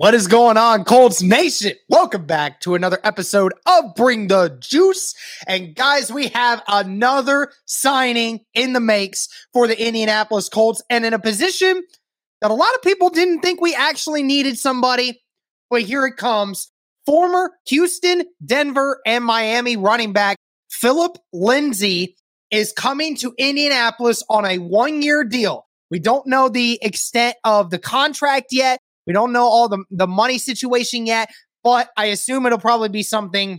What is going on, Colts Nation? Welcome back to another episode of Bring the Juice. And guys, we have another signing in the makes for the Indianapolis Colts and in a position that a lot of people didn't think we actually needed somebody. But here it comes. Former Houston, Denver, and Miami running back Phillip Lindsay is coming to Indianapolis on a one year deal. We don't know the extent of the contract yet. We don't know all the, the money situation yet, but I assume it'll probably be something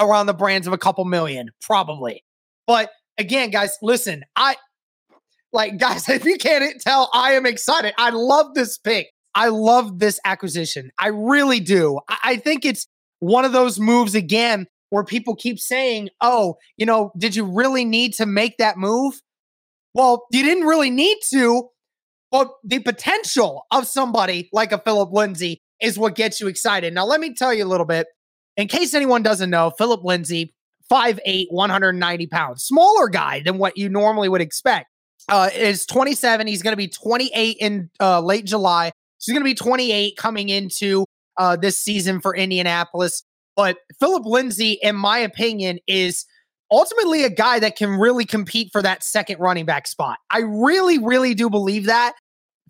around the brands of a couple million, probably. But again, guys, listen, I like guys, if you can't tell, I am excited. I love this pick. I love this acquisition. I really do. I, I think it's one of those moves again where people keep saying, oh, you know, did you really need to make that move? Well, you didn't really need to, but the potential of somebody like a Phillip Lindsay is what gets you excited. Now, let me tell you a little bit. In case anyone doesn't know, Phillip Lindsay, 5'8, 190 pounds, smaller guy than what you normally would expect. Uh, is 27. He's going to be 28 in uh, late July. So he's going to be 28 coming into uh, this season for Indianapolis. But Phillip Lindsay, in my opinion, is ultimately a guy that can really compete for that second running back spot. I really, really do believe that.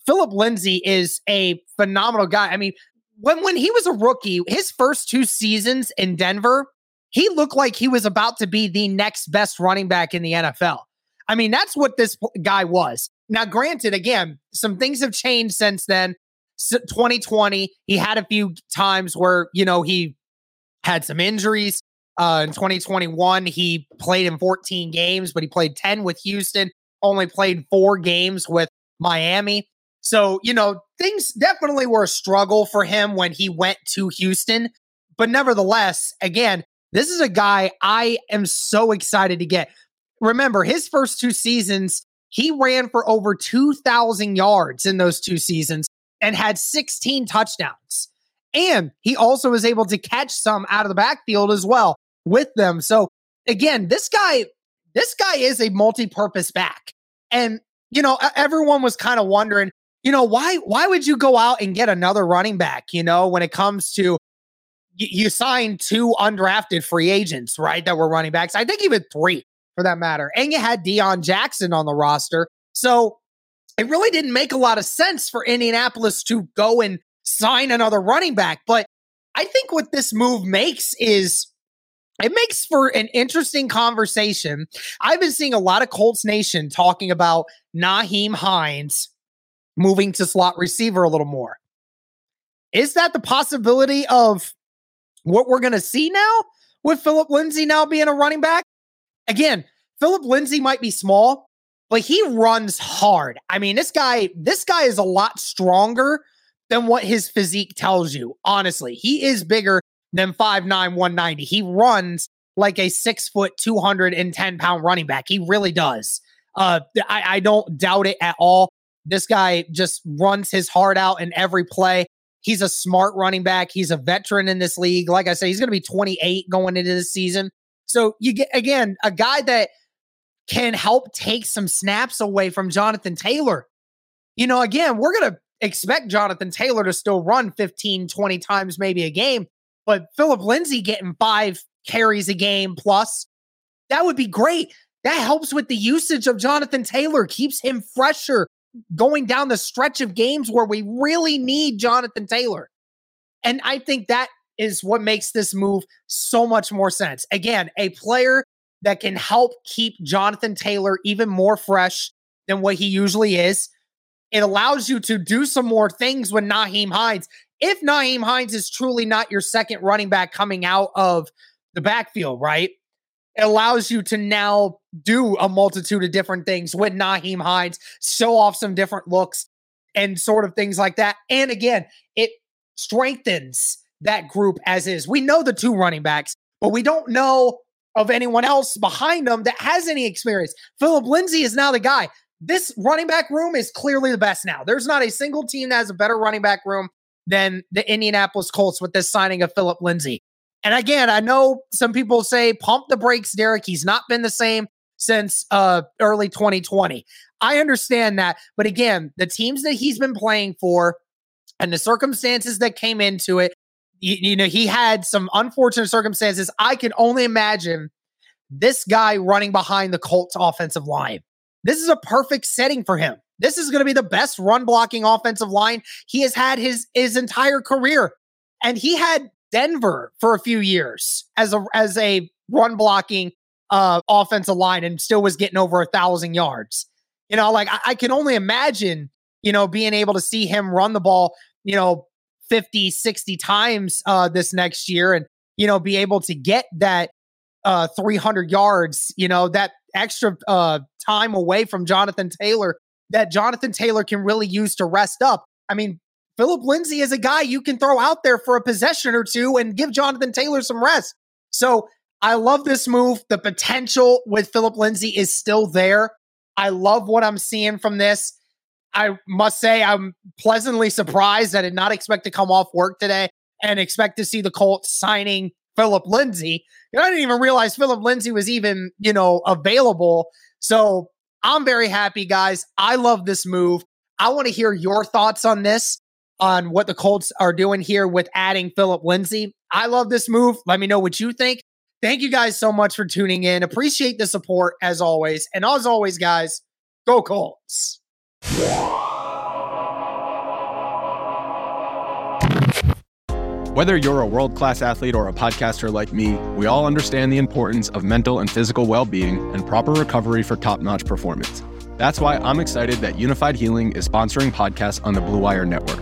Phillip Lindsay is a phenomenal guy. I mean, when when he was a rookie, his first two seasons in Denver, he looked like he was about to be the next best running back in the NFL. I mean, that's what this guy was. Now, granted, again, some things have changed since then. 2020, he had a few times where, you know, he had some injuries. Uh, in 2021, he played in 14 games, but he played 10 with Houston, only played four games with Miami. So, you know, things definitely were a struggle for him when he went to Houston. But nevertheless, again, this is a guy I am so excited to get. Remember, his first two seasons, he ran for over 2,000 yards in those two seasons and had 16 touchdowns. And he also was able to catch some out of the backfield as well with them. So, again, this guy, this guy is a multi-purpose back. And you know, everyone was kind of wondering, you know, why why would you go out and get another running back, you know, when it comes to you, you signed two undrafted free agents, right? That were running backs. I think even three for that matter. And you had Deon Jackson on the roster. So it really didn't make a lot of sense for Indianapolis to go and sign another running back. But I think what this move makes is it makes for an interesting conversation. I've been seeing a lot of Colts Nation talking about Nyheim Hines moving to slot receiver a little more. Is that the possibility of what we're going to see now with Phillip Lindsay now being a running back? Again, Phillip Lindsay might be small, but he runs hard. I mean, this guy, this guy is a lot stronger than what his physique tells you. Honestly, he is bigger than 5'9, 190. He runs like a six foot, 210 pound running back. He really does. Uh, I, I don't doubt it at all. This guy just runs his heart out in every play. He's a smart running back. He's a veteran in this league. Like I said, he's going to be 28 going into this season. So you get again a guy that can help take some snaps away from Jonathan Taylor. You know, again, we're going to expect Jonathan Taylor to still run 15, 20 times maybe a game, but Phillip Lindsay getting five carries a game plus, that would be great. That helps with the usage of Jonathan Taylor, keeps him fresher going down the stretch of games where we really need Jonathan Taylor. And I think that is what makes this move so much more sense. Again, a player that can help keep Jonathan Taylor even more fresh than what he usually is. It allows you to do some more things with Nyheim Hines. If Nyheim Hines is truly not your second running back coming out of the backfield, right? Allows you to now do a multitude of different things with Nyheim Hines, show off some different looks and sort of things like that. And again, it strengthens that group as is. We know the two running backs, but we don't know of anyone else behind them that has any experience. Phillip Lindsay is now the guy. This running back room is clearly the best now. There's not a single team that has a better running back room than the Indianapolis Colts with this signing of Phillip Lindsay. And again, I know some people say pump the brakes, Derek. He's not been the same since uh, early 2020. I understand that. But again, the teams that he's been playing for and the circumstances that came into it, you, you know, he had some unfortunate circumstances. I can only imagine this guy running behind the Colts offensive line. This is a perfect setting for him. This is going to be the best run blocking offensive line he has had his his entire career. And he had Denver for a few years as a as a run blocking uh, offensive line and still was getting over a thousand yards. You know, like I, I can only imagine, you know, being able to see him run the ball, you know, 50, 60 times uh, this next year and, you know, be able to get that uh, 300 yards, you know, that extra uh, time away from Jonathan Taylor that Jonathan Taylor can really use to rest up. I mean, Phillip Lindsay is a guy you can throw out there for a possession or two and give Jonathan Taylor some rest. So I love this move. The potential with Phillip Lindsay is still there. I love what I'm seeing from this. I must say, I'm pleasantly surprised. I did not expect to come off work today and expect to see the Colts signing Phillip Lindsay. I didn't even realize Phillip Lindsay was even, you know, available. So I'm very happy, guys. I love this move. I want to hear your thoughts on this on what the Colts are doing here with adding Phillip Lindsay. I love this move. Let me know what you think. Thank you guys so much for tuning in. Appreciate the support as always. And as always, guys, go Colts. Whether you're a world class athlete or a podcaster like me, we all understand the importance of mental and physical well being and proper recovery for top notch performance. That's why I'm excited that Unifyd Healing is sponsoring podcasts on the Blue Wire Network.